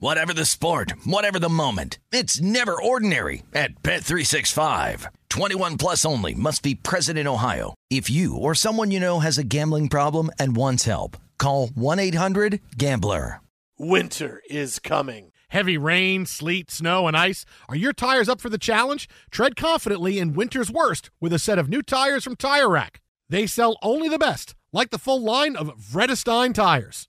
Whatever the sport, whatever the moment. It's never ordinary at Bet365. 21 plus only must be present in Ohio. If you or someone you know has a gambling problem and wants help, call 1-800-GAMBLER. Winter is coming. Heavy rain, sleet, snow, and ice. Are your tires up for the challenge? Tread confidently in winter's worst with a set of new tires from Tire Rack. They sell only the best, like the full line of Vredestein tires.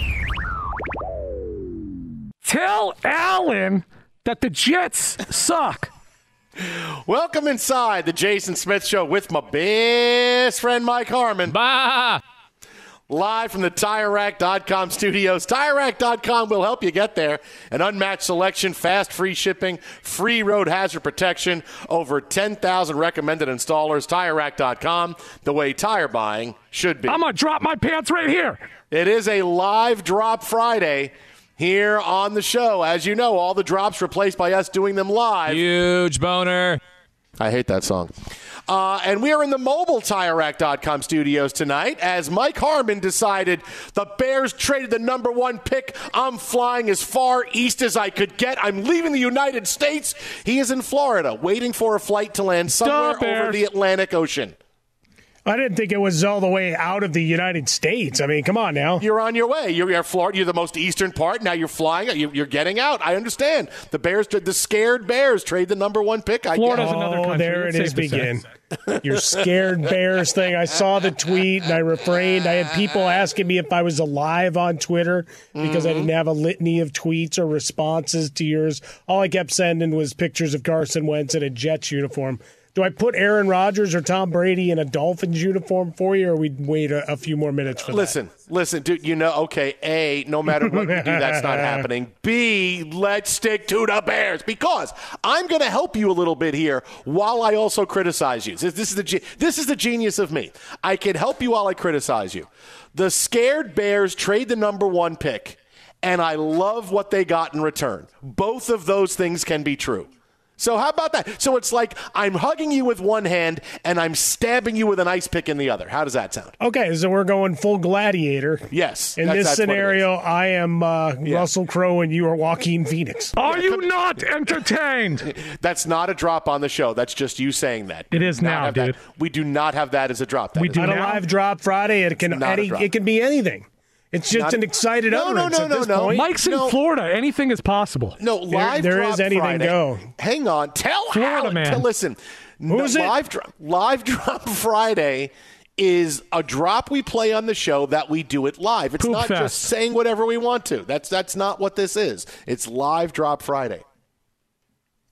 Tell Allen that the Jets suck. Welcome inside the Jason Smith Show with my best friend Mike Harmon. Bah! Live from the TireRack.com studios. TireRack.com will help you get there. An unmatched selection, fast free shipping, free road hazard protection, over 10,000 recommended installers. TireRack.com, the way tire buying should be. I'm going to drop my pants right here. It is a live drop Friday here on the show. As you know, all the drops replaced by us doing them live. Huge boner. I hate that song. Uh, and we are in the mobile TireRack.com studios tonight as Mike Harmon decided the Bears traded the number one pick. I'm flying as far east as I could get. I'm leaving the United States. He is in Florida, waiting for a flight to land somewhere over Bears. the Atlantic Ocean. I didn't think it was all the way out of the United States. I mean, come on now. You're on your way. You're, you're Florida. You're the most eastern part. Now you're flying. You're, you're getting out. I understand. The Bears, the scared Bears, trade the number one pick. I Florida's get. it. another Oh, country. there it It's is safe to say. begin. Your scared bears thing. I saw the tweet and I refrained. I had people asking me if I was alive on Twitter because I mm-hmm. didn't have a litany of tweets or responses to yours. All I kept sending was pictures of Carson Wentz in a Jets uniform. Do I put Aaron Rodgers or Tom Brady in a Dolphins uniform for you, or we wait a, a few more minutes for Listen, listen, dude. You know, okay. A, no matter what you do, that's not happening. B, let's stick to the Bears because I'm going to help you a little bit here while I also criticize you. This, this is the this is the genius of me. I can help you while I criticize you. The scared Bears trade the number one pick, and I love what they got in return. Both of those things can be true. So how about that? So it's like I'm hugging you with one hand and I'm stabbing you with an ice pick in the other. How does that sound? Okay, so we're going full gladiator. Yes. In that's- this that's what it is. scenario, I am uh, Russell Crowe and you are Joaquin Phoenix. Are you not entertained? That's not a drop on the show. That's just you saying that. It We is do not now, have that- dude. We do not have that as a drop. That We do on not- a now? live drop Friday. It can any, it can be anything. It's just Not- an excited No, no, utterance no, at no, this no. point. Mike's in No. Florida. Anything is possible. No, live there drop is anything Friday. go. Hang on. Tell Florida Al- man. to listen. Who's no, it? live drop live drop Friday is a drop we play on the show that we do it live. It's Poop not fest. just saying whatever we want to. That's that's not what this is. It's live drop Friday.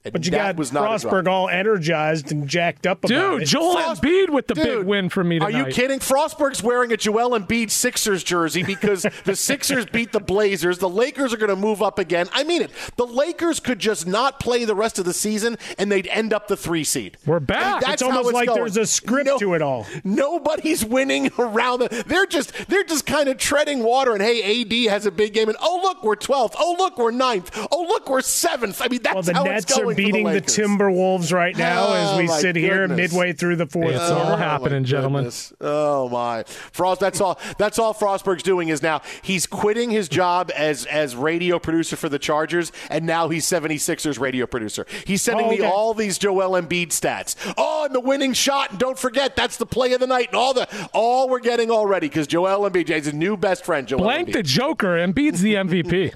And But you that got was Frostberg all energized and jacked up about Dude, it. Joel Frost- Embiid with the big win for me tonight. Are you kidding? Frostberg's wearing a Joel Embiid Sixers jersey because the Sixers beat the Blazers. The Lakers are going to move up again. I mean it. The Lakers could just not play the rest of the season and they'd end up the three seed. We're back. I that's It's almost how it's like going. there's a script to it all. Nobody's winning around. The, they're just they're just kind of treading water. And hey, AD has a big game. And oh look, we're 12th. Oh look, we're 9th. Oh look, we're seventh. I mean that's Well, how Nets it's going are beating the, the, Timberwolves right now as Oh, we my sit here midway through the fourth. It's all quarter. happening, oh gentlemen. goodness. Oh my, Frost. That's all. That's all Frostberg's doing is now he's quitting his job as as radio producer for the Chargers, and now he's 76ers radio producer. He's sending Oh, me all these Joel Embiid stats. Oh, and the winning shot. And don't forget that's the play of the night. And all the all we're getting already because Joel Embiid is his new best friend. Joel Blank Embiid. the Joker and beats the MVP.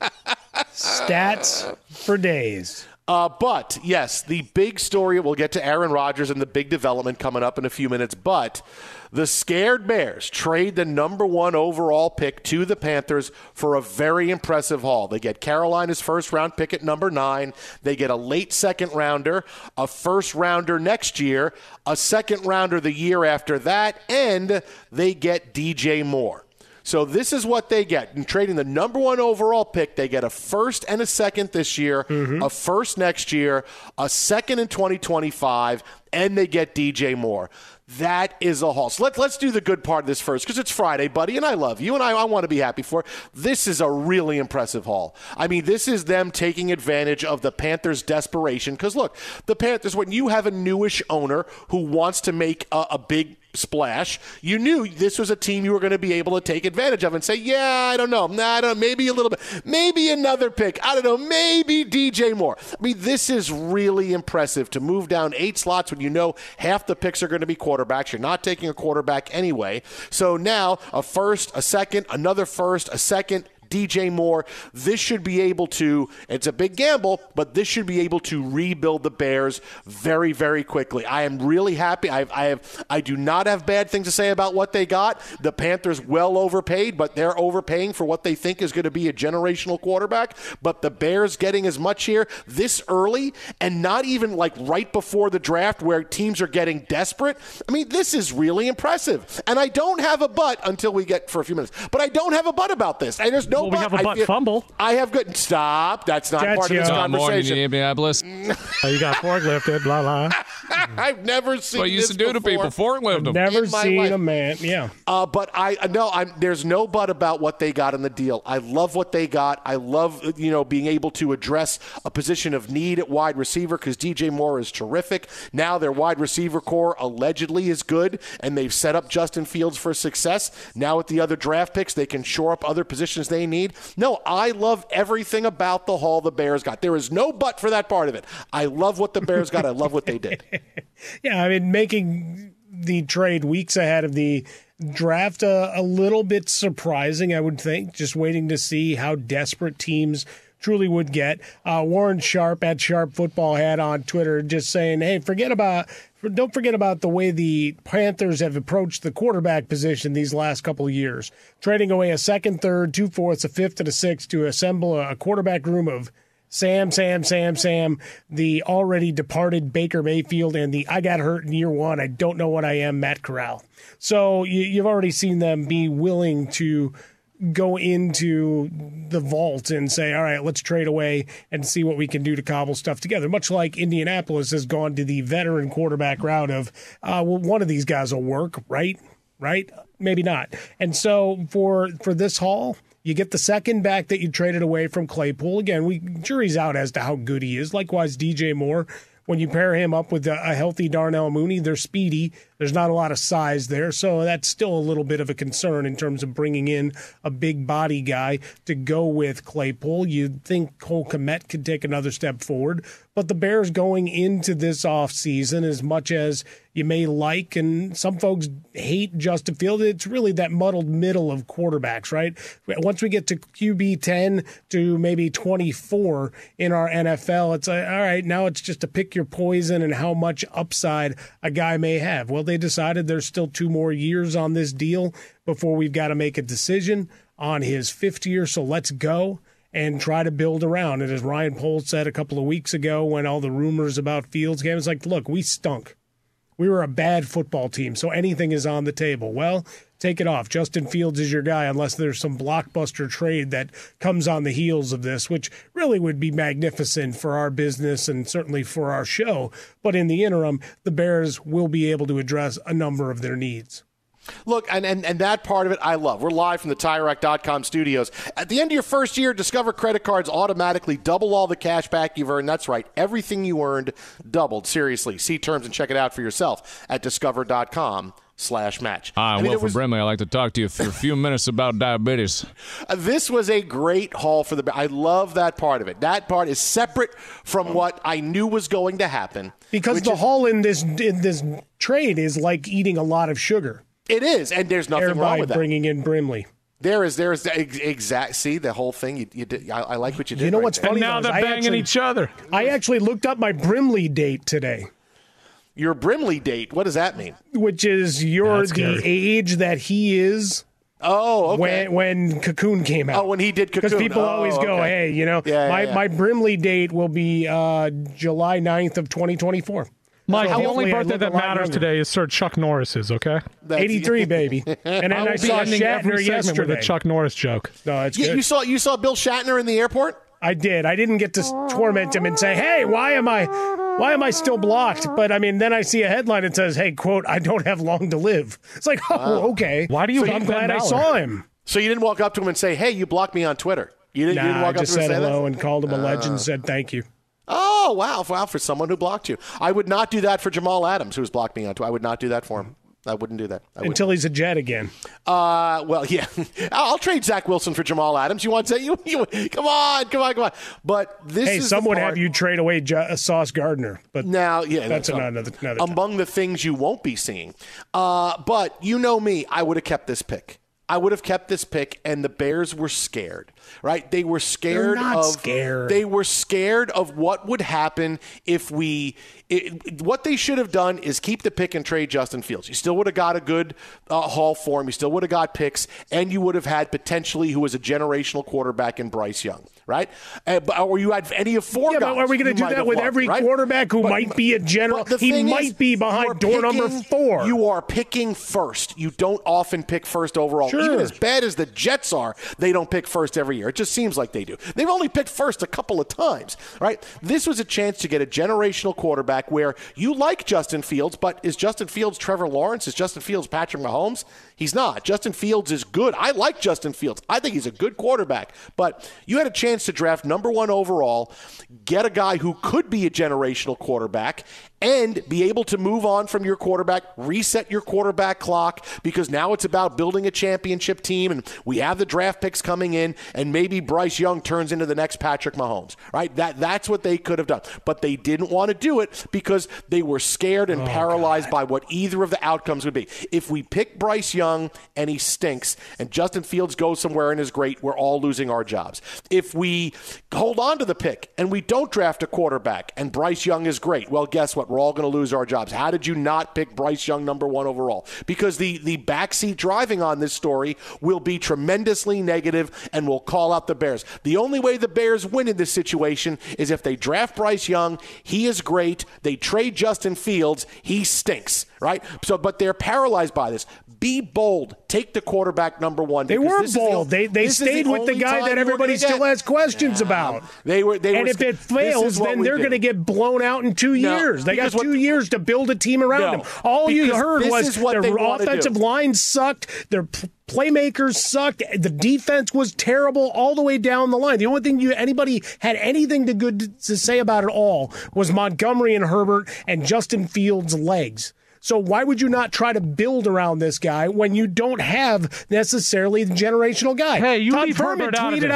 Stats for days. Uh, but yes, the big story. We'll get to Aaron Rodgers and the big development coming up in a few minutes. But the scared Bears trade the number one overall pick to the Panthers for a very impressive haul. They get Carolina's first round pick at number nine. They get a late second rounder, a first rounder next year, a second rounder the year after that, and they get DJ Moore. So this is what they get. In trading the number one overall pick, they get a first and a second this year, mm-hmm. a first next year, a second in 2025, and they get DJ Moore. That is a haul. So let, let's do the good part of this first because it's Friday, buddy, and I love you and I, I want to be happy for it. This is a really impressive haul. I mean, this is them taking advantage of the Panthers' desperation because look, the Panthers, when you have a newish owner who wants to make a, a big splash, you knew this was a team you were going to be able to take advantage of and say, yeah, I don't know, nah, I don't know, maybe a little bit, maybe another pick, I don't know, maybe DJ Moore. I mean, this is really impressive to move down eight slots when you know half the picks are going to be quarterbacks. You're not taking a quarterback anyway. So now a first, a second, another first, a second. DJ Moore. This should be able to, it's a big gamble, but this should be able to rebuild the Bears very, very quickly. I am really happy. I have, I have, I do not have bad things to say about what they got. The Panthers well overpaid, but they're overpaying for what they think is going to be a generational quarterback. But the Bears getting as much here this early and not even like right before the draft where teams are getting desperate. I mean, this is really impressive. And I don't have a butt until we get for a few minutes. But I don't have a butt about this. And there's no Well, we have a butt feel- fumble. I have good. Stop. That's not That's part of this you. Tom Moore in conversation. Indianapolis. Oh, you got forklifted, blah, blah. I've never seen What you used to do to people, forklift them. Never In my seen life. a man. Yeah. Uh, but I no, I'm there's no but about what they got in the deal. I love what they got. I love you know being able to address a position of need at wide receiver because DJ Moore is terrific. Now their wide receiver corps allegedly is good, and they've set up Justin Fields for success. Now with the other draft picks, they can shore up other positions they need. No, I love everything about the haul the Bears got. There is no but for that part of it. I love what the Bears got. I love what they did. Yeah, I mean, making the trade weeks ahead of the draft uh, a little bit surprising, I would think. Just waiting to see how desperate teams truly would get. Uh, Warren Sharp at Sharp Football had on Twitter just saying, "Hey, forget about." Don't forget about the way the Panthers have approached the quarterback position these last couple of years, trading away a second, third, two fourths, a fifth, and a sixth to assemble a quarterback room of Sam, Sam, Sam, Sam, the already departed Baker Mayfield, and the I got hurt in year one. I don't know what I am, Matt Corral. So you, you've already seen them be willing to go into the vault and say, all right, let's trade away and see what we can do to cobble stuff together. Much like Indianapolis has gone to the veteran quarterback route of, uh, well, one of these guys will work, right? Right? Maybe not. And so for for this haul, you get the second back that you traded away from Claypool. Again, we jury's out as to how good he is. Likewise, DJ Moore. When you pair him up with a, a healthy Darnell Mooney, they're speedy. There's not a lot of size there, so that's still a little bit of a concern in terms of bringing in a big body guy to go with Claypool. You'd think Cole Kmet could take another step forward, but the Bears going into this offseason, as much as you may like, and some folks hate Justin Field, it's really that muddled middle of quarterbacks, right? Once we get to QB 10 to maybe 24 in our NFL, it's like, all right, now it's just to pick your poison and how much upside a guy may have. Well, they decided there's still two more years on this deal before we've got to make a decision on his fifth year, so let's go. and try to build around. And as Ryan Poles said a couple of weeks ago, when all the rumors about Fields came, it's like, look, we stunk. We were a bad football team, so anything is on the table. Well, take it off. Justin Fields is your guy, unless there's some blockbuster trade that comes on the heels of this, which really would be magnificent for our business and certainly for our show. But in the interim, the Bears will be able to address a number of their needs. Look, and, and, and that part of it I love. We're live from the TireRack.com studios. At the end of your first year, Discover credit cards automatically double all the cash back you've earned. That's right. Everything you earned doubled. Seriously. See terms and check it out for yourself at Discover.com slash match. Hi, I mean, Will it was- Brimley. I'd like to talk to you for a few minutes about diabetes. This was a great haul for the. I love that part of it. That part is separate from what I knew was going to happen. Because the is- haul in this in this trade is like eating a lot of sugar. It is, and there's nothing wrong with that. bringing in Brimley. There is, there is the ex- exact. See the whole thing. You, you did, I, I like what you did. You know right what's there. funny? And now though, they're banging actually, each other. I actually looked up my Brimley date today, Your Brimley date. What does that mean? which is you're That's the scary. age that he is Oh, okay. when when Cocoon came out. Oh, when he did Cocoon. Because people Oh, always go, okay. hey, you know, Yeah, yeah, my, yeah. my Brimley date will be uh, July 9th of 2024. Mike, So the only birthday that matters younger. today is Sir Chuck Norris's, okay? That's- 83, baby. And then I I, saw Shatner segment with yesterday. a Chuck Norris joke. No, it's You, good. you saw you saw Bill Shatner in the airport. I did. I didn't get to torment him and say, "Hey, why am I, why am I still blocked?" But I mean, then I see a headline that says, "Hey, quote, I don't have long to live." It's like, oh, okay. Why do you So I'm Ben glad I saw him. So you didn't walk up to him and say, "Hey, you blocked me on Twitter." You didn't, you didn't Nah, I walk up just to him said and say hello that. and called him a legend. and oh. Said thank you. Oh wow, wow! For someone who blocked you, I would not do that for Jamal Adams, who's blocked me on Twitter. I would not do that for him. I wouldn't do that. I wouldn't. Until he's a Jet again. Uh, well, yeah, I'll trade Zach Wilson for Jamal Adams. You want to? You, you come on, come on, come on. But this Hey, is some would have you trade away jo- uh, Sauce Gardner, but Now, yeah, That's not- another- another time. among the things you won't be seeing. Uh, but you know me, I would have kept this pick. I would have kept this pick, and the Bears were scared. Right? They were scared of. scared. They were scared of what would happen if we. It, what they should have done is keep the pick and trade Justin Fields. You still would have got a good uh, haul for him. You still would have got picks, and you would have had potentially who was a generational quarterback in Bryce Young, right? Uh, but, or you had any of four yeah, guys. but are we going to do that with loved, every right? quarterback who But- might be a general? He might is, be behind door number four. You are picking first. You don't often pick first overall. Sure. Even as bad as the Jets are, they don't pick first every year. It just seems like they do. They've only picked first a couple of times, right? This was a chance to get a generational quarterback where you like Justin Fields, but is Justin Fields Trevor Lawrence? Is Justin Fields Patrick Mahomes? He's not. Justin Fields is good. I like Justin Fields. I think he's a good quarterback. But you had a chance to draft number one overall, get a guy who could be a generational quarterback, and be able to move on from your quarterback, reset your quarterback clock, because now it's about building a championship team, and we have the draft picks coming in, and maybe Bryce Young turns into the next Patrick Mahomes, right? That that's what they could have done, but they didn't want to do it because they were scared and oh, paralyzed by what either of the outcomes would be. If we pick Bryce Young and he stinks, and Justin Fields goes somewhere and is great, we're all losing our jobs. If we hold on to the pick and we don't draft a quarterback and Bryce Young is great, well, guess what? We're all going to lose our jobs. How did you not pick Bryce Young number one overall? Because the the backseat driving on this story will be tremendously negative and will call out the Bears. The only way the Bears win in this situation is if they draft Bryce Young, he is great. They trade Justin Fields, he stinks, right? So, but they're paralyzed by this. Be bold. Take the quarterback number one. They were this is the- bold. they they stayed with the guy that everybody still has questions about. They were. They and were. if it fails, then they're going to get blown out in two No, years. They got two years to build a team around No, them. All you heard was their offensive line sucked, their p- playmakers sucked, the defense was terrible all the way down the line. The only thing you anybody had anything to good to say about it all was Montgomery and Herbert and Justin Fields' legs. So why would you not try to build around this guy when you don't have necessarily the generational guy? Hey, you Todd leave Fuhrman Herbert out tweeted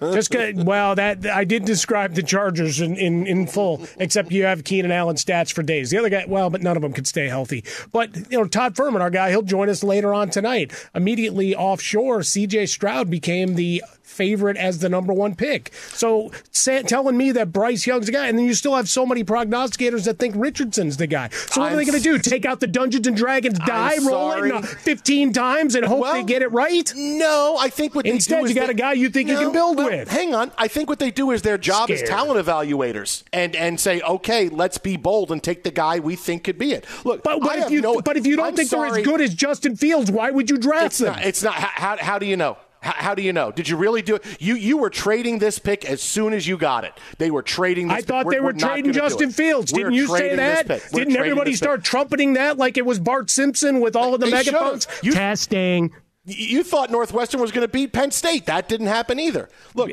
out. Just. Well, that I did describe the Chargers in, in, in full, except you have Keenan Allen stats for days. The other guy, well, but none of them could stay healthy. But you know, Todd Fuhrman, our guy, he'll join us later on tonight. Immediately offshore, C.J. Stroud became the favorite as the number one pick. So say, telling me that Bryce Young's the guy, and then you still have so many prognosticators that think Richardson's the guy. So what I'm are they going to do? Take out the Dungeons and Dragons die, roll it uh, 15 times, and hope Well, they get it right? No, I think what they Instead, do is you got they- a guy you think you can build well, with. Hang on, I think what they do is their job is talent evaluators, and and say, okay, let's be bold and take the guy we think could be it. Look, But, but if you no- but if you don't I'm think sorry, they're as good as Justin Fields, why would you draft it's them? not. It's not. How, how, how do you know? How, how do you know? Did you really do it? You you were trading this pick as soon as you got it. They were trading. This I pick. thought We're- they were we're trading Justin. Fields. We're Didn't you say that? Didn't everybody this pick. start trumpeting that like it was Bart Simpson with all of the They megaphones? You- Testing. You thought Northwestern was going to beat Penn State. That didn't happen either. Look,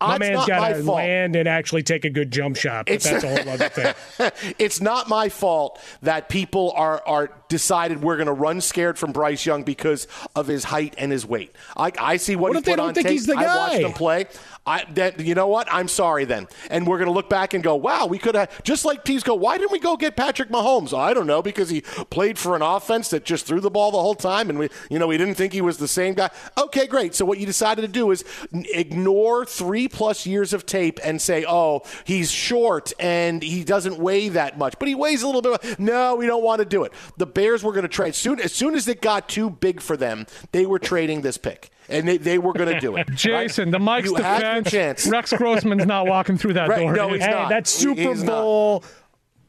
My it's man's got to land and actually take a good jump shot, but It's- that's a whole other thing. it's not my fault that people are are decided we're going to run scared from Bryce Young because of his height and his weight. I, I see what, What he if they don't on think tape. he's the I watched guy? him play. I that you know what? I'm sorry then, and we're going to look back and go, wow, we could have just like teams go. Why didn't we go get Patrick Mahomes? I don't know because he played for an offense that just threw the ball the whole time, and we you know we didn't think he was the same guy. Okay, great. So what you decided to do is ignore three plus years of tape and say, oh, he's short and he doesn't weigh that much, but he weighs a little bit. No, we don't want to do it. The Bears were going to trade soon as soon as it got too big for them. They were trading this pick. And they, they were going to do it. Jason, right? the Mike's defense. Rex Grossman's not walking through that Right, door. no, he's hey, not. that's He- Super he's not.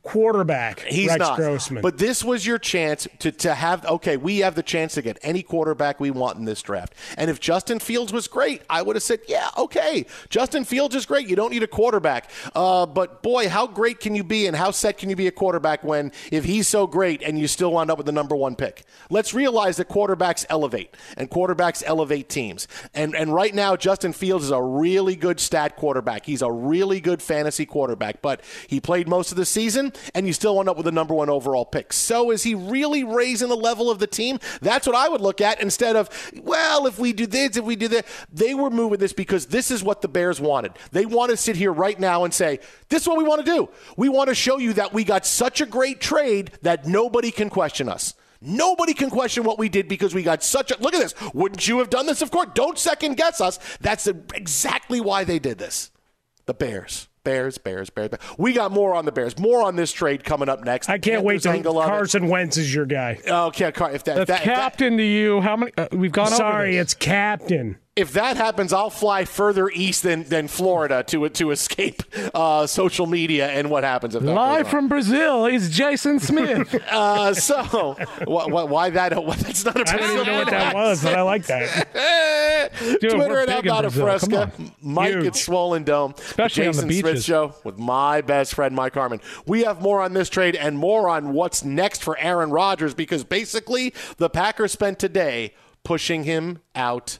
Quarterback. He's Rex not. Grossman. But this was your chance to, to have, okay, we have the chance to get any quarterback we want in this draft. And if Justin Fields was great, I would have said, yeah, okay. Justin Fields is great. You don't need a quarterback. Uh, but boy, how great can you be and how set can you be a quarterback when, if he's so great and you still wind up with the number one pick? Let's realize that quarterbacks elevate and quarterbacks elevate teams. And, and right now, Justin Fields is a really good stat quarterback. He's a really good fantasy quarterback, but he played most of the season and you still end up with the number one overall pick. So is he really raising the level of the team? That's what I would look at instead of, well, if we do this, if we do that. They were moving this because this is what the Bears wanted. They want to sit here right now and say, this is what we want to do. We want to show you that we got such a great trade that nobody can question us. Nobody can question what we did because we got such a look at this. Wouldn't you have done this? Of course. Don't second guess us. That's exactly why they did this. The Bears. Bears, Bears, Bears, Bears. We got more on the Bears. More on this trade coming up next. I can't wait Panthers till angle of it. Carson Wentz is your guy. Okay, if that, if That's that, if that, captain to you. How many? Uh, we've gone over Sorry, this. it's captain. If that happens, I'll fly further east than, than Florida to to escape uh, social media and what happens if that Live from Brazil is Jason Smith. Uh, so why, why, why that? That's not a I don't even know what that was, but I like that. Dude, Twitter at out of Fresca. Mike Huge. at Swollen Dome. Especially on the Jason Smith show with my best friend Mike Harmon. We have more on this trade and more on what's next for Aaron Rodgers because basically the Packers spent today pushing him out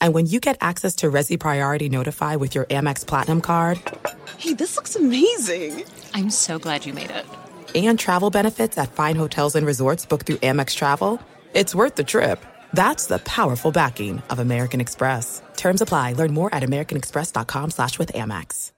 And when you get access to Resy Priority Notify with your Amex Platinum card Hey, this looks amazing. I'm so glad you made it. and travel benefits at fine hotels and resorts booked through Amex Travel, it's worth the trip. That's the powerful backing of American Express. Terms apply. Learn more at americanexpress.com slash with Amex.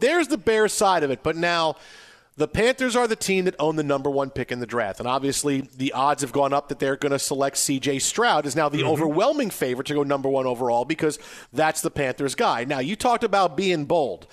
There's the Bears side of it, but now the Panthers are the team that own the number one pick in the draft. And obviously, the odds have gone up that they're going to select CJ Stroud is now the Mm-hmm. overwhelming favorite to go number one overall because that's the Panthers guy. Now, you talked about being bold.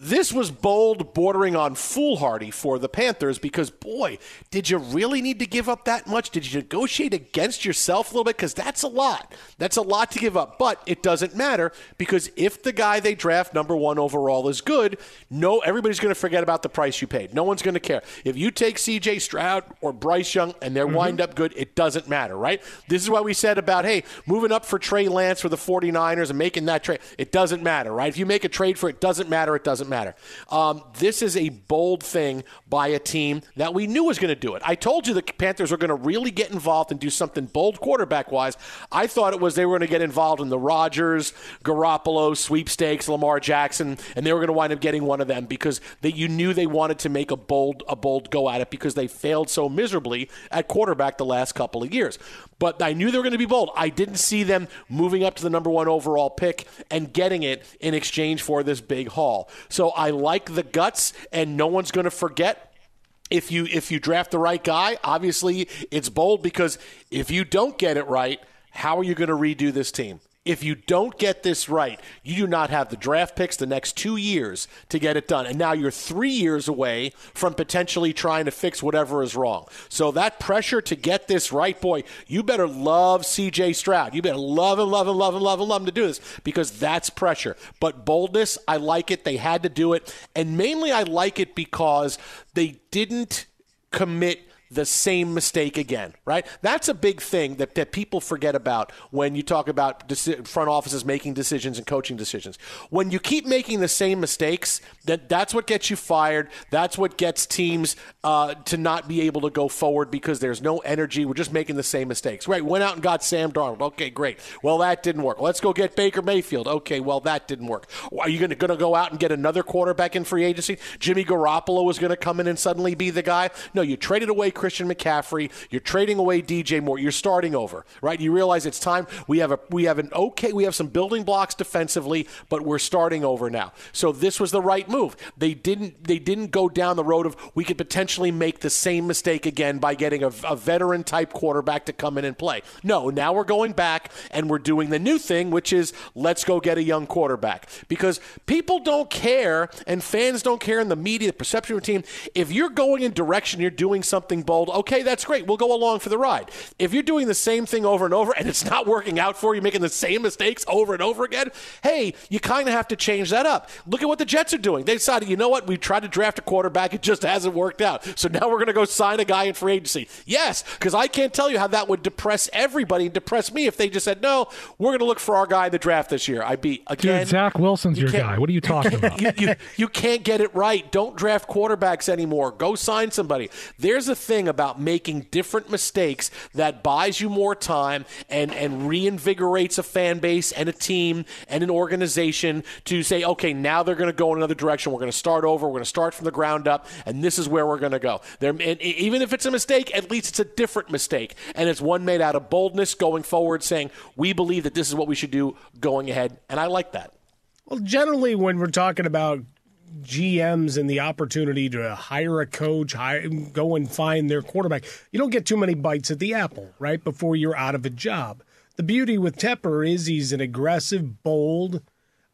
This was bold, bordering on foolhardy for the Panthers because, boy, did you really need to give up that much? Did you negotiate against yourself a little bit? Because that's a lot. That's a lot to give up. But it doesn't matter because if the guy they draft number one overall is good, no, everybody's going to forget about the price you paid. No one's going to care. If you take CJ Stroud or Bryce Young and they're mm-hmm. wind up good, it doesn't matter, right? This is what we said about, hey, moving up for Trey Lance for the 49ers and making that trade. It doesn't matter, right? If you make a trade for it, it doesn't matter. It doesn't matter. Um, this is a bold thing by a team that we knew was going to do it. I told you the Panthers were going to really get involved and do something bold quarterback wise. I thought it was they were going to get involved in the Rodgers, Garoppolo sweepstakes, Lamar Jackson, and they were going to wind up getting one of them because they, you knew they wanted to make a bold a bold go at it because they failed so miserably at quarterback the last couple of years. But I knew they were going to be bold. I didn't see them moving up to the number one overall pick and getting it in exchange for this big haul. So I like the guts, and no one's going to forget if you if you draft the right guy. Obviously, it's bold because if you don't get it right, how are you going to redo this team? If you don't get this right, you do not have the draft picks the next two years to get it done. And now you're three years away from potentially trying to fix whatever is wrong. So that pressure to get this right, boy, you better love CJ Stroud. You better love him, love him, love him, love him, love him to do this because that's pressure. But boldness, I like it. They had to do it. And mainly I like it because they didn't commit the same mistake again, right? That's a big thing that, that people forget about when you talk about deci- front offices making decisions and coaching decisions. When you keep making the same mistakes, that that's what gets you fired. That's what gets teams uh, to not be able to go forward because there's no energy. We're just making the same mistakes. Right? Went out and got Sam Darnold. Okay, great. Well, that didn't work. Let's go get Baker Mayfield. Okay, well that didn't work. Are you going to go out and get another quarterback in free agency? Jimmy Garoppolo was going to come in and suddenly be the guy. No, you traded away Christian McCaffrey. You're trading away DJ Moore. You're starting over, right? You realize it's time. We have a we have an okay. We have some building blocks defensively, but we're starting over now. So this was the right move. They didn't they didn't go down the road of we could potentially make the same mistake again by getting a, a veteran type quarterback to come in and play. No, now we're going back and we're doing the new thing, which is let's go get a young quarterback because people don't care and fans don't care in the media, the perception of the team. If you're going in direction, you're doing something bold. Okay, that's great. We'll go along for the ride. If you're doing the same thing over and over and it's not working out for you, making the same mistakes over and over again, hey, you kind of have to change that up. Look at what the Jets are doing. They decided, you know what? We tried to draft a quarterback. It just hasn't worked out. So now we're going to go sign a guy in free agency. Yes, because I can't tell you how that would depress everybody and depress me if they just said, no, we're going to look for our guy in the draft this year. I'd be, again. Dude, Zach Wilson's you your guy. What are you talking about? you, you, you can't get it right. Don't draft quarterbacks anymore. Go sign somebody. There's a thing about making different mistakes that buys you more time and, and reinvigorates a fan base and a team and an organization to say, okay, now they're going to go in another direction. We're going to start over. We're going to start from the ground up, and this is where we're going to go. There, and even if it's a mistake, at least it's a different mistake, and it's one made out of boldness going forward, saying we believe that this is what we should do going ahead, and I like that. Well, generally, when we're talking about GMs and the opportunity to hire a coach, hire, go and find their quarterback, you don't get too many bites at the apple, right? Before you're out of a job. The beauty with Tepper is he's an aggressive, bold,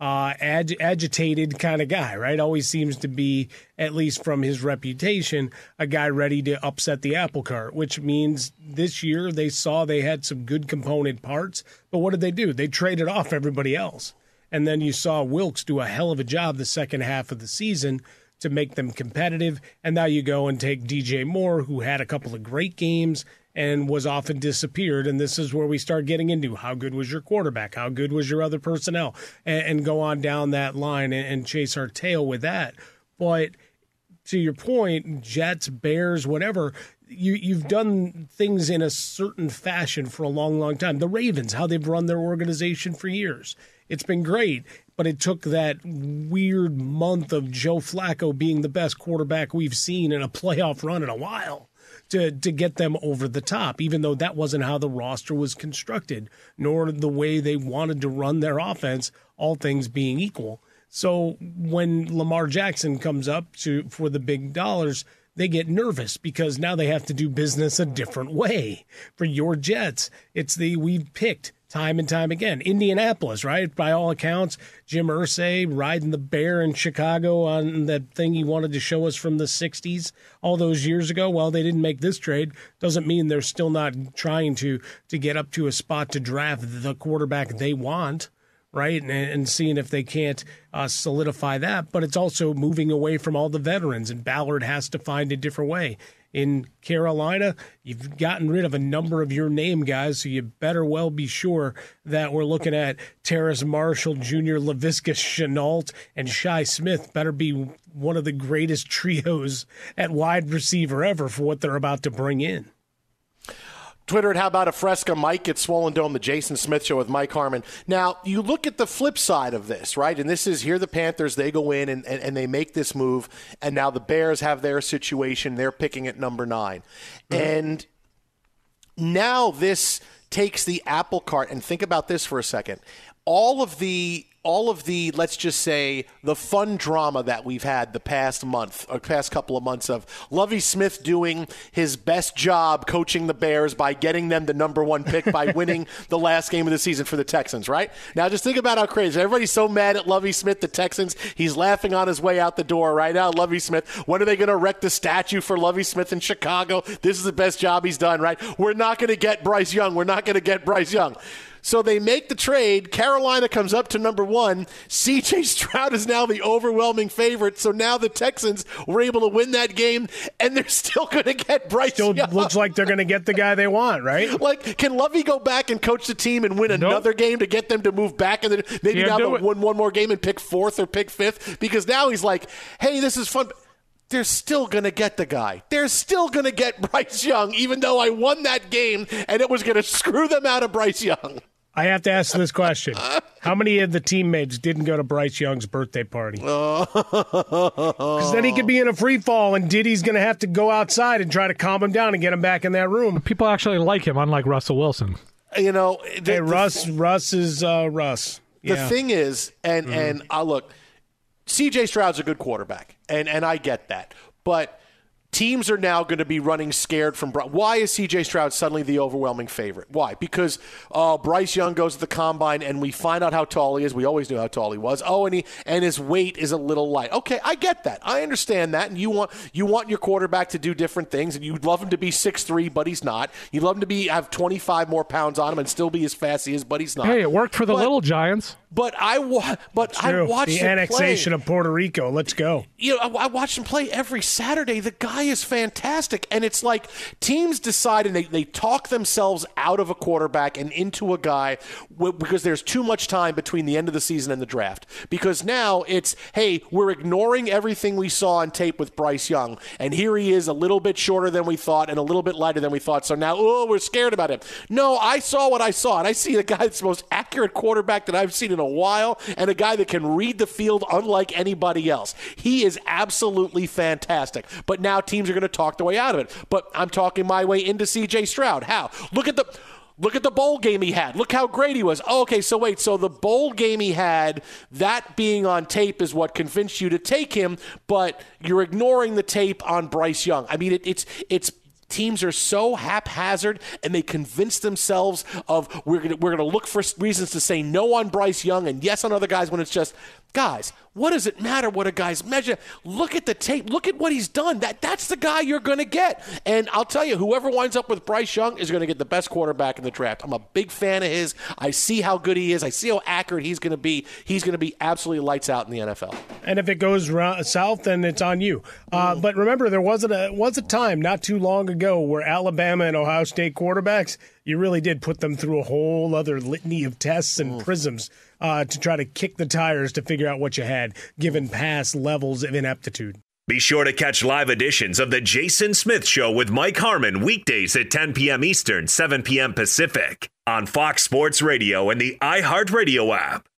uh, ag- agitated kind of guy, right? Always seems to be, at least from his reputation, a guy ready to upset the apple cart, which means this year they saw they had some good component parts. But what did they do? They traded off everybody else. And then you saw Wilks do a hell of a job the second half of the season to make them competitive. And now you go and take DJ Moore, who had a couple of great games and was often disappeared. And this is where we start getting into how good was your quarterback? How good was your other personnel? And, and go on down that line and, and chase our tail with that. But to your point, Jets, Bears, whatever, you you've done things in a certain fashion for a long, long time. The Ravens, how they've run their organization for years. It's been great, but it took that weird month of Joe Flacco being the best quarterback we've seen in a playoff run in a while to to get them over the top, even though that wasn't how the roster was constructed, nor the way they wanted to run their offense, all things being equal. So when Lamar Jackson comes up to for the big dollars, they get nervous because now they have to do business a different way. For your Jets, it's the we've picked time and time again. Indianapolis, right? By all accounts, Jim Irsay riding the bear in Chicago on that thing he wanted to show us from the 60s all those years ago. Well, they didn't make this trade. Doesn't mean they're still not trying to to get up to a spot to draft the quarterback they want right? And, and, seeing if they can't uh, solidify that. But it's also moving away from all the veterans, and Ballard has to find a different way in Carolina. You've gotten rid of a number of your name guys, so you better well be sure that we're looking at Terrace Marshall, Jr., Laviska Shenault, and Shi Smith. Better be one of the greatest trios at wide receiver ever for what they're about to bring in. Twitter at How About a Fresca, Mike at Swollen Dome, the Jason Smith Show with Mike Harmon. Now, you look at the flip side of this, right? And this is here the Panthers, they go in and, and, and they make this move, and now the Bears have their situation. They're picking at number 9 mm-hmm. And now this takes the apple cart, and think about this for a second. All of the all of the let's just say the fun drama that we've had the past month or past couple of months of Lovie Smith doing his best job coaching the Bears by getting them the number one pick by winning the last game of the season for the Texans, right? Now just think about how crazy. Everybody's so mad at Lovie Smith, the Texans. He's laughing on his way out the door right now. Lovie Smith. When are they going to erect the statue for Lovie Smith in Chicago? This is the best job he's done, right? We're not going to get Bryce Young. We're not going to get Bryce Young. So they make the trade. Carolina comes up to number one. CJ Stroud is now the overwhelming favorite. So now the Texans were able to win that game, and they're still going to get Bryce. Still Young. looks like they're going to get the guy they want, right? Like, can Lovie go back and coach the team and win nope. another game to get them to move back and then maybe Can't now win one more game and pick fourth or pick fifth? Because now he's like, hey, this is fun they're still going to get the guy. They're still going to get Bryce Young, even though I won that game and it was going to screw them out of Bryce Young. I have to ask this question: How many of the teammates didn't go to Bryce Young's birthday party? Because then he could be in a free fall, and Diddy's going to have to go outside and try to calm him down and get him back in that room. People actually like him, unlike Russell Wilson. You know, the, hey, Russ. The, Russ is uh, Russ. The yeah. thing is, and mm-hmm. and I look, C.J. Stroud's a good quarterback, and and I get that, but teams are now going to be running scared from Bryce. Why is CJ Stroud suddenly the overwhelming favorite? Why? Because uh, Bryce Young goes to the combine and we find out how tall he is. We always knew how tall he was. Oh, and he and his weight is a little light. Okay, I get that. I understand that. And you want you want your quarterback to do different things, and you'd love him to be six three, but he's not. You'd love him to be have twenty five more pounds on him and still be as fast as he is, but he's not. Hey, it worked for the but, little Giants. But I wa- but I watched the annexation play. of Puerto Rico. Let's go. You know, I, I watched him play every Saturday. The guy is fantastic, and it's like teams decide and they, they talk themselves out of a quarterback and into a guy w- because there's too much time between the end of the season and the draft. Because now it's hey, we're ignoring everything we saw on tape with Bryce Young, and here he is, a little bit shorter than we thought and a little bit lighter than we thought. So now, oh, we're scared about him. No, I saw what I saw, and I see the guy that's the most accurate quarterback that I've seen in a a while and a guy that can read the field unlike anybody else. He is absolutely fantastic. But now teams are going to talk their way out of it. But I'm talking my way into CJ Stroud. How? Look at the Look at the bowl game he had. Look how great he was. Oh, okay, so wait, so the bowl game he had, that being on tape is what convinced you to take him, but you're ignoring the tape on Bryce Young. I mean, it, it's it's teams are so haphazard and they convince themselves of we're going we're to look for reasons to say no on Bryce Young and yes on other guys when it's just guys. What does it matter what a guy's measure? Look at the tape. Look at what he's done. That that's the guy you're going to get. And I'll tell you, whoever winds up with Bryce Young is going to get the best quarterback in the draft. I'm a big fan of his. I see how good he is. I see how accurate he's going to be. He's going to be absolutely lights out in the NFL. And if it goes south, then it's on you. Uh, but remember, there was a was a time not too long ago where Alabama and Ohio State quarterbacks, you really did put them through a whole other litany of tests and prisms uh, to try to kick the tires to figure out what you had, given past levels of ineptitude. Be sure to catch live editions of The Jason Smith Show with Mike Harmon weekdays at 10 p.m. Eastern, 7 p.m. Pacific on Fox Sports Radio and the iHeartRadio app.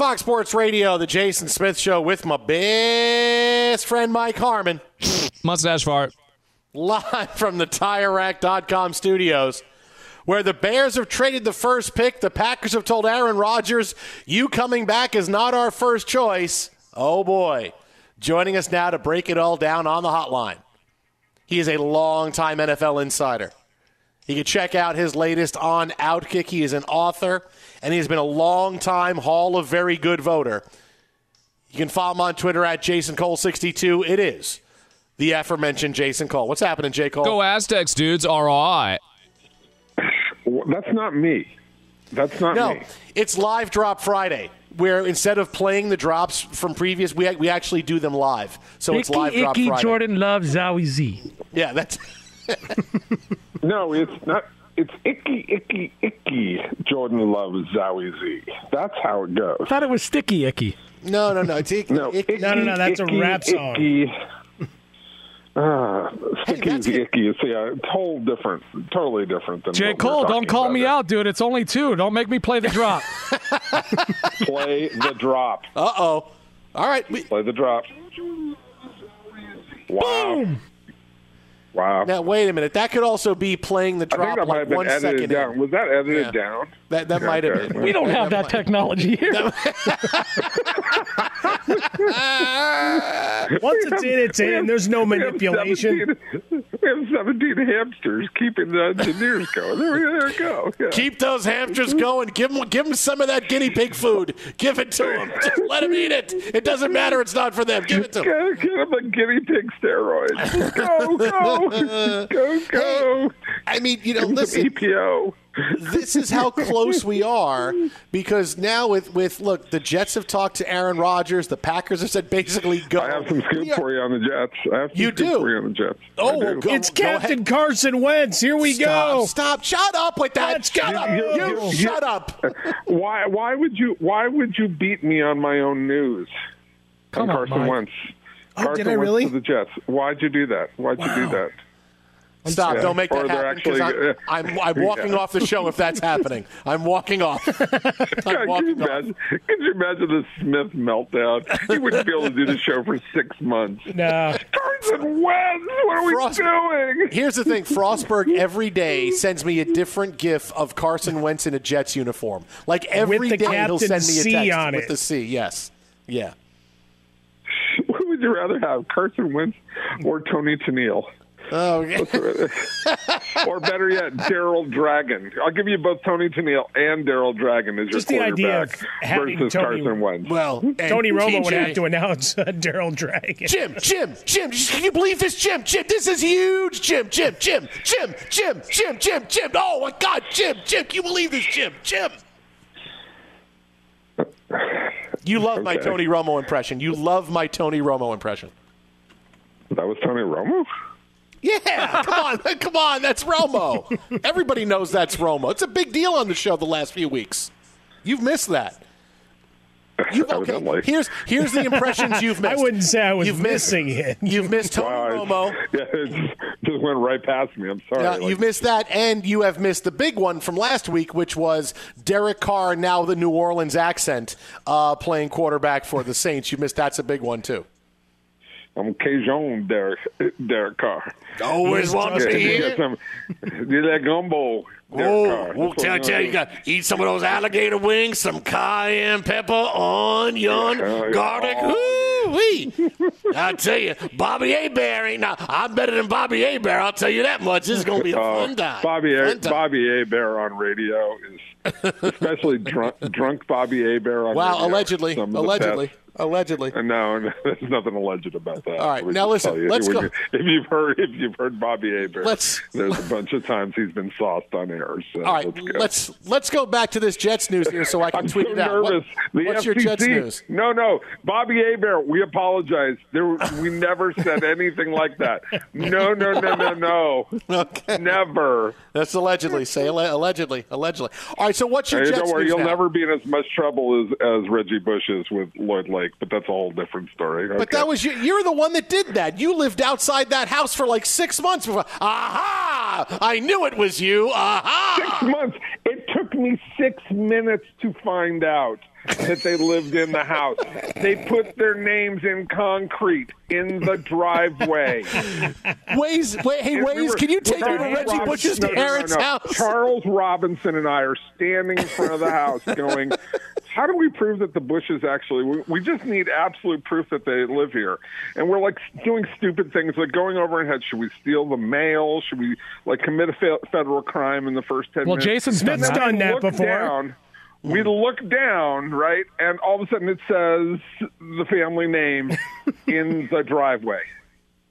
Fox Sports Radio, the Jason Smith Show with my best friend Mike Harmon. Mustache fart. Live from the TireRack.com studios, where the Bears have traded the first pick. The Packers have told Aaron Rodgers, you coming back is not our first choice. Oh boy. Joining us now to break it all down on the hotline. He is a longtime NFL insider. You can check out his latest on Outkick. He is an author, and he has been a long-time Hall of Very Good voter. You can follow him on Twitter at Jason Cole62. It is the aforementioned Jason Cole. What's happening, J. Cole? Go Aztecs, dudes. All right. That's not me. That's not no, me. it's Live Drop Friday, where instead of playing the drops from previous, we, we actually do them live. So it's Icky, Live Drop Icky Friday. Jordan loves Zowie Z. Yeah, that's. No, it's not. It's icky, icky, icky. Jordan loves Zowie Z. That's how it goes. I thought it was Sticky Icky. No, no, no. It's icky. No, icky. No, no, no, that's a rap song. Icky. Ah, sticky that's is good. icky. See, uh, it's whole different, totally different than J. what we're Cole, don't call me here. out, dude. It's only two. Don't make me play the drop. Play the drop. Uh oh. All right. We, Play the drop. Wow. Boom. Wow. now wait a minute. That could also be playing the I drop think that might like have been one edited second down. in. Was that edited Yeah. down? That that might have Okay. been. We don't have that might- technology here. Once it's in, it's in. There's no We have manipulation. 17 We have 17 hamsters keeping the engineers going. There, we- there we go. Yeah. Keep those hamsters going. Give them, give them some of that guinea pig food. Give it to them. Just let them eat it. It doesn't matter. It's not for them. Give it to them. Get, get them a guinea pig steroid. Just go, go, go, go. I mean, you know, Give 'em some listen. EPO. This is how close we are because now with with look the Jets have talked to Aaron Rodgers the Packers have said basically go I have some scoop We are- for you on the Jets. I have some You do? for you on the Jets. Oh, well, go- It's Captain Carson Wentz. Here we stop, go. stop shut up with that Let's shut go. up You- you, you- shut up Why? Why would you? Why would you beat me on my own news? Come on, on, Carson Mike. Wentz. Oh, Carson did I Wentz really? To the Jets. Why'd you do that? Why'd you do that? Stop Yeah. don't make Or that happen because actually- I'm, uh, I'm, I'm walking Yeah. off the show if that's happening I'm walking off I'm God, can, you walking off imagine, could you imagine the Smith meltdown? He wouldn't be able to do the show for six months. Nah. Carson Wentz, what are we Frost- doing? Here's the thing: Frostberg every day sends me a different GIF of Carson Wentz in a Jets uniform. Like every the day, he'll send me a C text on with it. the C. Yes, yeah. What would you rather have, Carson Wentz or Toni Tennille? Oh, yeah. or better yet, Daryl Dragon. I'll give you both Toni Tennille and Daryl Dragon as your Just the idea quarterback versus Tony- Carson Wentz. Well, Tony Romo would have to announce uh, Daryl Dragon. Jim, Jim, Jim, can you believe this, Jim? Jim, this is huge, Jim, Jim, Jim, Jim, Jim, Jim, Jim, Jim. Oh my God, Jim, Jim, can you believe this, Jim, Jim? You love my Tony Romo impression. You love my Tony Romo impression. That was Tony Romo? Yeah, come on, come on, that's Romo. Everybody knows that's Romo. It's a big deal on the show the last few weeks. You've missed that. You've, okay, here's here's the impressions you've missed. I wouldn't say I was You've missed- missing it. You've missed Tony Wow, Romo. Yeah, it just, just went right past me. I'm sorry. Yeah, Like, you've missed that, and you have missed the big one from last week, which was Derek Carr, now the New Orleans accent, uh, playing quarterback for the Saints. You missed that's a big one too. I'm Cajun Derek, Derek Carr. Always want to Yeah, be you get some, you that gumbo, Oh, Carr. well, That's tell, what tell I'm you, got eat some of those alligator wings, some cayenne pepper, onion, Yeah, yeah. garlic. Oh. Ooh-wee. I tell you, Bobby Hebert ain't now. I'm better than Bobby Hebert. I'll tell you that much. This is going to be a Oh, fun time. Bobby A. Time. Bobby Hebert on radio is especially drunk, drunk Bobby Hebert on Wow, radio. allegedly, Some allegedly, best. Allegedly. Uh, No, no, there's nothing alleged about that. All right, now listen, you. let's go- you- If you've heard, if you've heard Bobby Hebert, Let's- there's a bunch of times he's been sauced on air. So All right, let's go. let's let's go back to this Jets news here, so I can I'm tweet so it out. Nervous. the what's FCC, your Jets news? No, no, Bobby Hebert. We apologize. There, we never said anything like that. No, no, no, no, no. Okay. Never. That's allegedly. Say allegedly. Allegedly. All right. So what's your Hey, Jets don't worry, news you'll now? never be in as much trouble as, as Reggie Bush is with Lloyd Lake, but that's a whole different story. But that was you. You're the one that did that. You lived outside that house for like six months before. Aha! I knew it was you. Aha! six months. It took me six minutes to find out that they lived in the house. They put their names in concrete in the driveway. Waze, wait, hey, And we Waze, can you take me to Reggie Robinson- Bush's no, no, no, parents' no. house? Charles Robinson and I are standing in front of the house going, How do we prove that the Bushes actually? We, we just need absolute proof that they live here, and we're like doing stupid things, like going over ahead. Should we steal the mail? Should we like commit a fe- federal crime in the first ten Well, minutes? And then that. Done that before. Down, we look down, right, and all of a sudden it says the family name in the driveway.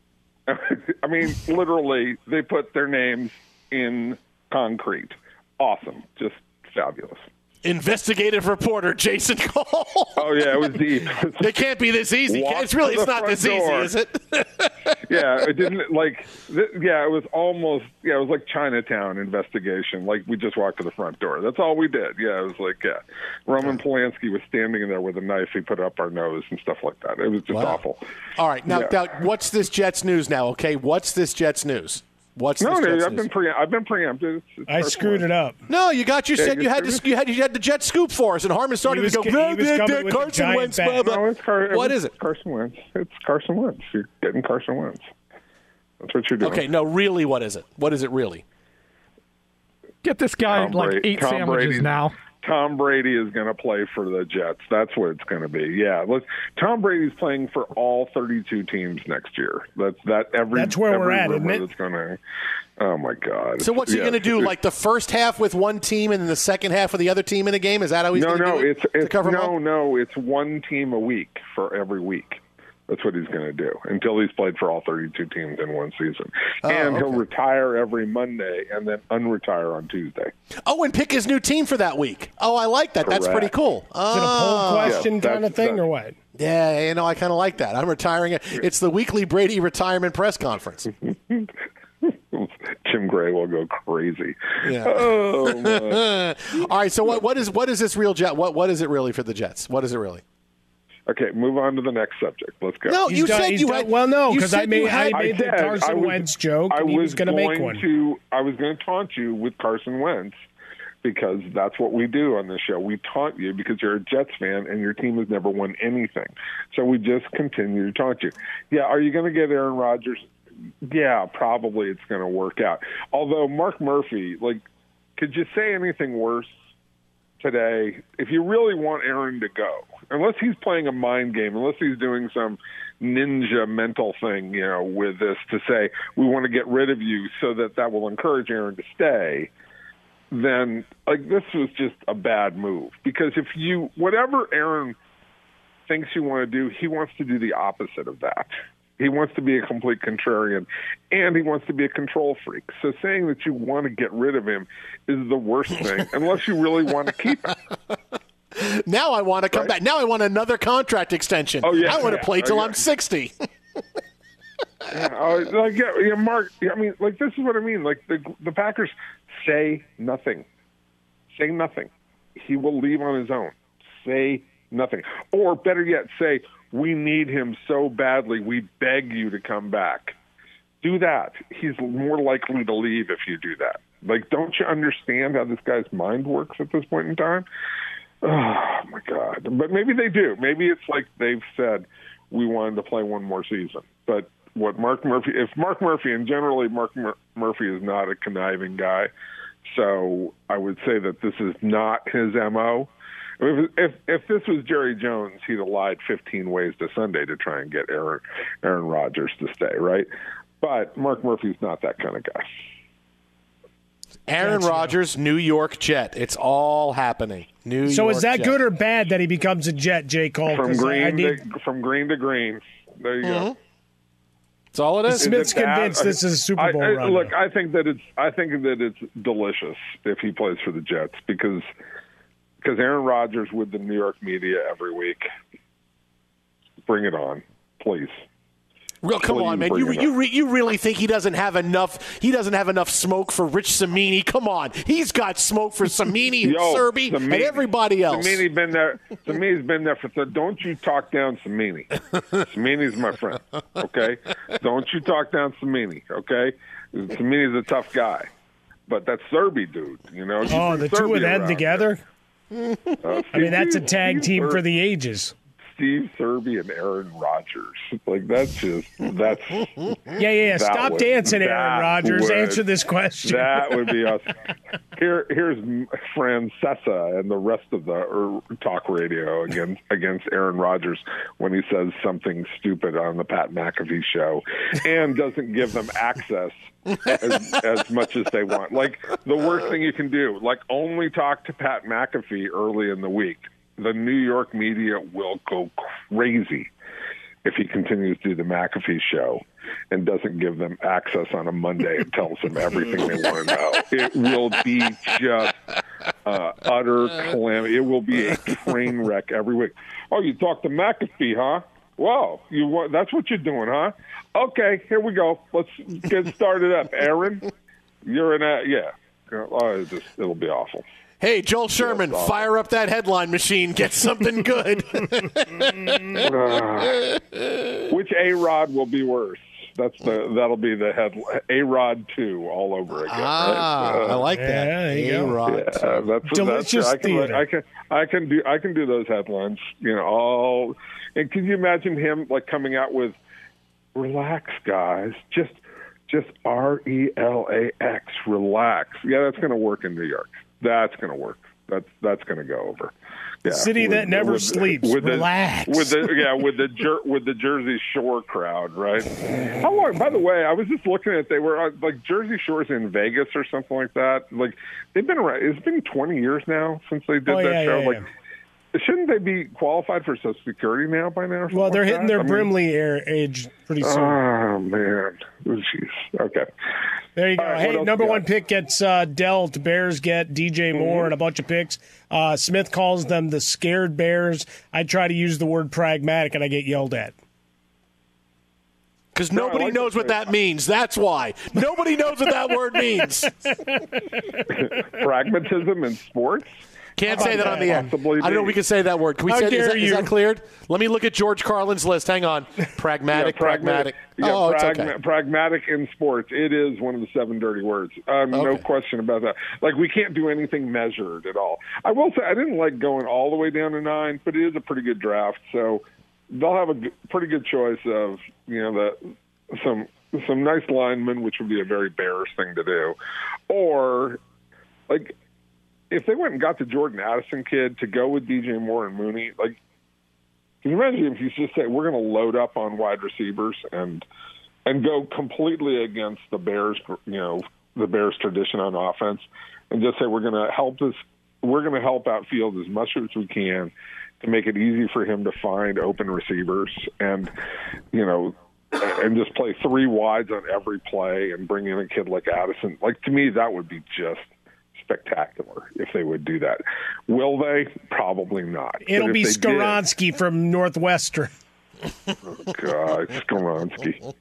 I mean, literally, they put their names in concrete. Awesome. Just fabulous. Investigative reporter Jason Cole. Oh, yeah, it was deep. It can't be this easy. Walk It's really, it's not this easy, is it? yeah, it didn't like. Th- yeah, it was almost. Yeah, it was like Chinatown investigation. Like we just walked to the front door. That's all we did. Yeah, it was like yeah. Roman Polanski was standing in there with a knife. He put up our nose and stuff like that. It was just Wow. awful. All right. Now, Yeah. now, what's this Jets news now? Okay, what's this Jets news? What's No, this no, I've been pre- I've been preempted. It's, it's I screwed fault. it up. No, you got. You Yeah, said you you had to. You had you had the Jet scoop for us, and Harmon started was to go. co- he was "Nah, coming nah, with the Carson Wentz, bat." blah, blah." No, it's Car- What it's it? Carson Wentz. It's Carson Wentz. You're getting Carson Wentz. That's what you're doing. Okay, no, really, what is it? What is it really? Get this guy Tom like Brady- eight Tom sandwiches Brady. now. Tom Brady is going to play for the Jets. That's what it's going to be. Yeah, let's, Tom Brady's playing for all 32 teams next year. That's that every. That's where we're at, isn't it? Going to. Oh my God! So what's he going to do? Like the first half with one team and then the second half with the other team in a game? Is that how he's no, going to no, do it? it's it's cover 'em no, no, it's one team a week for every week. That's what he's going to do until he's played for all 32 teams in one season, Oh, and he'll retire every Monday and then unretire on Tuesday. Oh, and pick his new team for that week. Oh, I like that. That's pretty cool. Is it a poll Oh. question Yeah, kind of that's- thing or what? Yeah, you know, I kind of like that. I'm retiring. it. It's the weekly Brady retirement press conference. Jim Gray will go crazy. Yeah. Oh, my. All right. So what, what is what is this real jet? What what is it really for the Jets? What is it really? Okay, move on to the next subject. Let's go. No, He's you done- said you done- had. well, no, because I made- you had- I made the Carson I was- Wentz joke, I and he was gonna make one. To, I was going to taunt you with Carson Wentz because that's what we do on this show. We taunt you because you're a Jets fan and your team has never won anything. So we just continue to taunt you. Yeah, are you going to get Aaron Rodgers? Yeah, probably it's going to work out. Although Mark Murphy, like, could you say anything worse today? If you really want Aaron to go, unless he's playing a mind game, unless he's doing some ninja mental thing, you know, with this to say we want to get rid of you so that that will encourage Aaron to stay, then like this was just a bad move because if you whatever Aaron thinks you want to do, he wants to do the opposite of that. He wants to be a complete contrarian and he wants to be a control freak. So saying that you want to get rid of him is the worst thing unless you really want to keep him. Now I want to come back. Now I want another contract extension. Oh, yeah, I want to play till Oh, I'm 60. Yeah, uh, like yeah, yeah, Mark. yeah, I mean, like this is what I mean. Like the the Packers say nothing, say nothing. He will leave on his own. Say nothing, or better yet, say we need him so badly. We beg you to come back. Do that. He's more likely to leave if you do that. Like, don't you understand how this guy's mind works at this point in time? Oh my God! But maybe they do. Maybe it's like they've said we wanted to play one more season. But what Mark Murphy? If Mark Murphy, and generally Mark Mur- Murphy is not a conniving guy, so I would say that this is not his mo. If, if if this was Jerry Jones, he'd have lied 15 ways to Sunday to try and get Aaron Aaron Rodgers to stay, right? But Mark Murphy's not that kind of guy. Aaron Rodgers, New York Jet. It's all happening. New So York is that Jet. good or bad that he becomes a Jet, J. Cole? From 'Cause I- I green need- to from green to green. There you go. Mm-hmm. That's all it is. Smith's it convinced this is a Super Bowl I- run. Look, I think that it's I think that it's delicious if he plays for the Jets because because Aaron Rodgers with the New York media every week. Bring it on, please. Real, come Please on, man. You you, re, you really think he doesn't have enough? He doesn't have enough smoke for Rich Cimini? Come on, he's got smoke for Cimini and Yo, Serby and everybody else. Cimini been there. Cimini's been there for. Th- don't you talk down Cimini. Cimini's my friend. Okay. Don't you talk down Cimini. Okay. Cimini's a tough guy, but that Serby dude, you know. oh, bring the two Serby of them together? Uh, I mean, that's a tag team for the ages. Steve Serby and Aaron Rodgers. Like that's just that's Yeah, yeah, yeah. Stop would- dancing, Aaron Rodgers. would- Answer this question. That would be awesome. Here, here's Francesa and the rest of the er, talk radio against against Aaron Rodgers when he says something stupid on the Pat McAfee show and doesn't give them access as, as much as they want. Like the worst thing you can do, like only talk to Pat McAfee early in the week. The New York media will go crazy if he continues to do the McAfee show and doesn't give them access on a Monday and tells them everything they want to know. It will be just uh, utter calamity. It will be a train wreck every week. Oh, you talk to McAfee, huh? Wow, you wa- that's what you're doing, huh? Okay, here we go. Let's get started up. Aaron, you're in a yeah. Oh, just, it'll be awful. Hey, Joel Sherman, awesome. fire up that headline machine. Get something good. Uh, which A Rod will be worse? That's the that'll be the head A Rod two all over again. ah, right? Uh, I like that. Yeah, there you go. A-Rod. Yeah, that's Delicious that's, I can, theater. I can I can do I can do those headlines. You know, all and can you imagine him like coming out with relax, guys, just just R E L A X, relax. Yeah, that's going to work in New York. That's going to work. That's that's going to go over. The city that never sleeps. With the, Relax. with the yeah with the jer- with the Jersey Shore crowd, right? How long? By the way, I was just looking at they were uh, like Jersey Shore's in Vegas or something like that. Like they've been around. It's been twenty years now since they did Oh, that yeah, show. yeah, like. Shouldn't they be qualified for Social Security now by now? well, they're like hitting that? their I mean- Brimley air age pretty soon. Oh man, Oh, jeez. Okay. There you go. All right, what hey, number one pick gets uh, dealt. Bears get DJ Mm-hmm. Moore and a bunch of picks. Uh, Smith calls them the scared Bears. I try to use the word pragmatic and I get yelled at. Because No, nobody like knows what that means. That's why. Nobody knows what that word means. Pragmatism in sports. Can't say about that on the air. possibly I don't know if we can say that word. Can we How say is dare that, is you. that cleared? Let me look at George Carlin's list. Hang on. Pragmatic, Yeah, pragmatic. Yeah, oh, pragma- it's okay. Pragmatic in sports. It is one of the seven dirty words. Um, No question about that. Like we can't do anything measured at all. I will say I didn't like going all the way down to nine, but it is a pretty good draft. So they'll have a g- pretty good choice of you know the some some nice linemen, which would be a very Bears thing to do, or like if they went and got the Jordan Addison kid to go with DJ Moore and Mooney, like can you imagine if you just say we're going to load up on wide receivers and and go completely against the Bears, you know, the Bears tradition on offense, and just say we're going to help this, we're going to help out Field as much as we can to make it easy for him to find open receivers and you know and just play three wides on every play and bring in a kid like Addison. Like to me, that would be just spectacular if they would do that. Will they? Probably not. It'll be they did- from Northwestern. God, Skoronski.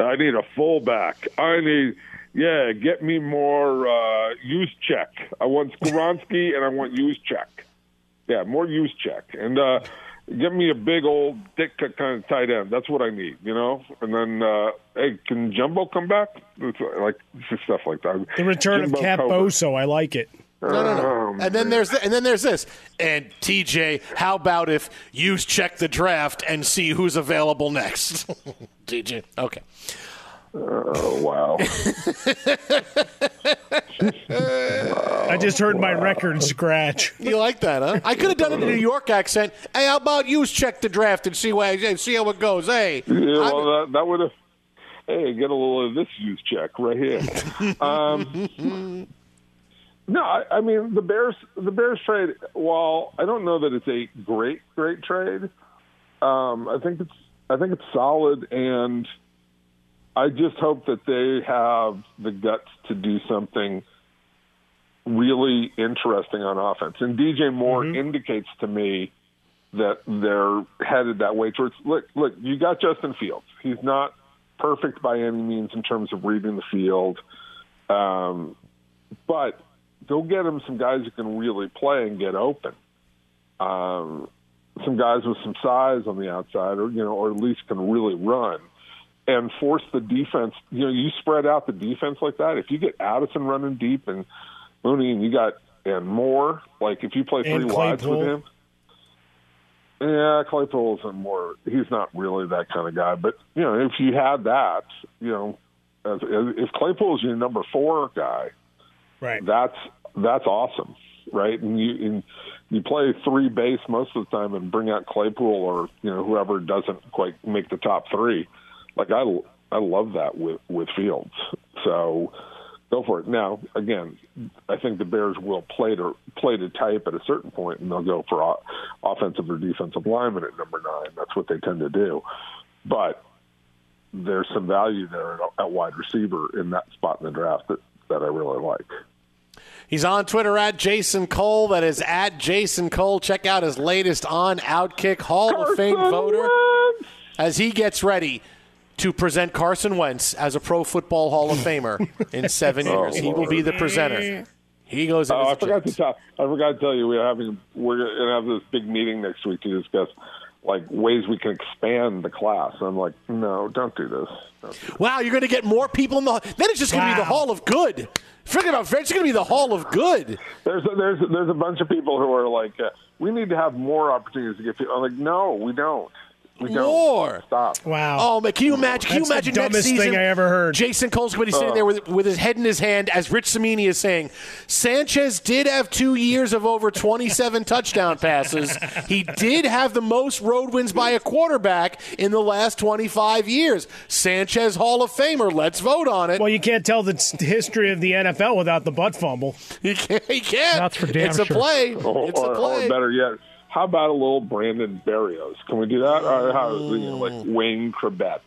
I need a fullback. I need, yeah, get me more uh, use check. I want Skoronski and I want Juszczyk. Yeah, more Juszczyk. And uh, give me a big old dick kind of tight end. That's what I need, you know? And then, uh, hey, can Jumbo come back? It's like just stuff like that. The return Jimbo of Cap Cobra. Boso. I like it. No, no, no. Oh, and then there's and then there's this. And TJ, how about if you check the draft and see who's available next? TJ, okay. Oh wow! I just heard my record scratch. You like that, huh? I could have done it in a New York accent. Hey, how about you check the draft and see why, see how it goes? Hey, Yeah, well, that, that would have. Hey, get a little of this Juszczyk right here. um, no, I, I mean the Bears. The Bears trade. While I don't know that it's a great, great trade, um, I think it's. I think it's solid, and I just hope that they have the guts to do something really interesting on offense. And DJ Moore indicates to me that they're headed that way towards. Look, look, you got Justin Fields. He's not perfect by any means in terms of reading the field, um, but go get him some guys who can really play and get open. Um, some guys with some size on the outside, or you know, or at least can really run and force the defense. You know, you spread out the defense like that. If you get Addison running deep and Mooney, and you got and more, like if you play three wides with him. Yeah, Claypool isn't more. He's not really that kind of guy. But you know, if you had that, you know, as, as, if Claypool is your number four guy, right? That's that's awesome, right? And you and you play three base most of the time and bring out Claypool or you know whoever doesn't quite make the top three. Like I I love that with with Fields. So go for it. Now again, I think the Bears will play to play to type at a certain point, and they'll go for offensive or defensive lineman at number nine. That's what they tend to do. But there's some value there at, at wide receiver in that spot in the draft that, that I really like. He's on Twitter at Jason Cole. That is at Jason Cole. Check out his latest on Outkick Hall of Fame voter as he gets ready to present Carson Wentz as a Pro Football Hall of Famer in seven Oh, years. he will be the presenter. He goes. in Oh, I his forgot to tell. I forgot to tell you we're having we're going to have this big meeting next week to discuss like ways we can expand the class. I'm like, no, don't do this. Don't do Wow, you're going to get more people in the. Then it's just going to be the Hall of Good. Forget about it. it's going to be the Hall of Good. There's a, there's there's a bunch of people who are like, uh, we need to have more opportunities to get people. I'm like, no, we don't. We don't. More. Stop. Wow. Oh man, can you imagine? Can That's you the imagine dumbest next season? thing I ever heard. Jason Cole's going to be sitting Oh. there with, with his head in his hand as Rich Cimini is saying, Sanchez did have two years of over 27 touchdown passes. He did have the most road wins by a quarterback in the last 25 years. Sanchez Hall of Famer. Let's vote on it. Well, you can't tell the history of the NFL without the butt fumble. He can't. He can't. That's for damn it's a sure. play. Or, It's a oh, oh, play. or better yet, how about a little Brandon Barrios? Can we do that? Or how, you know, like Wayne Chrebet?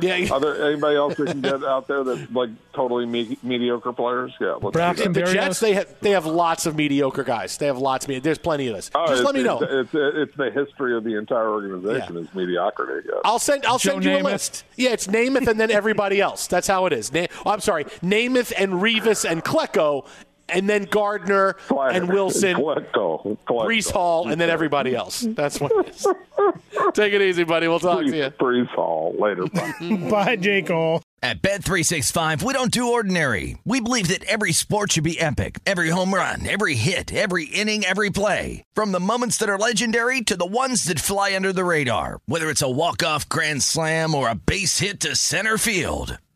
Yeah. Are there anybody else that can get out there that's like totally me- mediocre players? Yeah. Let's Braxton that. the Jets, they have, they have lots of mediocre guys. They have lots of. There's plenty of this. Oh, Just let me know. It's, it's, it's the history of the entire organization is mediocrity. Yeah. I'll send. I'll Joe send you a list. Yeah, it's Namath and then everybody else. That's how it is. Na- oh, I'm sorry, Namath and Revis and Klecko, and then Gardner and Wilson, Klecko, Klecko. Breece Hall, and then everybody else. That's what it is. Take it easy, buddy. We'll talk to you. Breece Hall later. Bye. Bye, J. Cole. At Bet365, we don't do ordinary. We believe that every sport should be epic. Every home run, every hit, every inning, every play. From the moments that are legendary to the ones that fly under the radar. Whether it's a walk-off grand slam or a base hit to center field.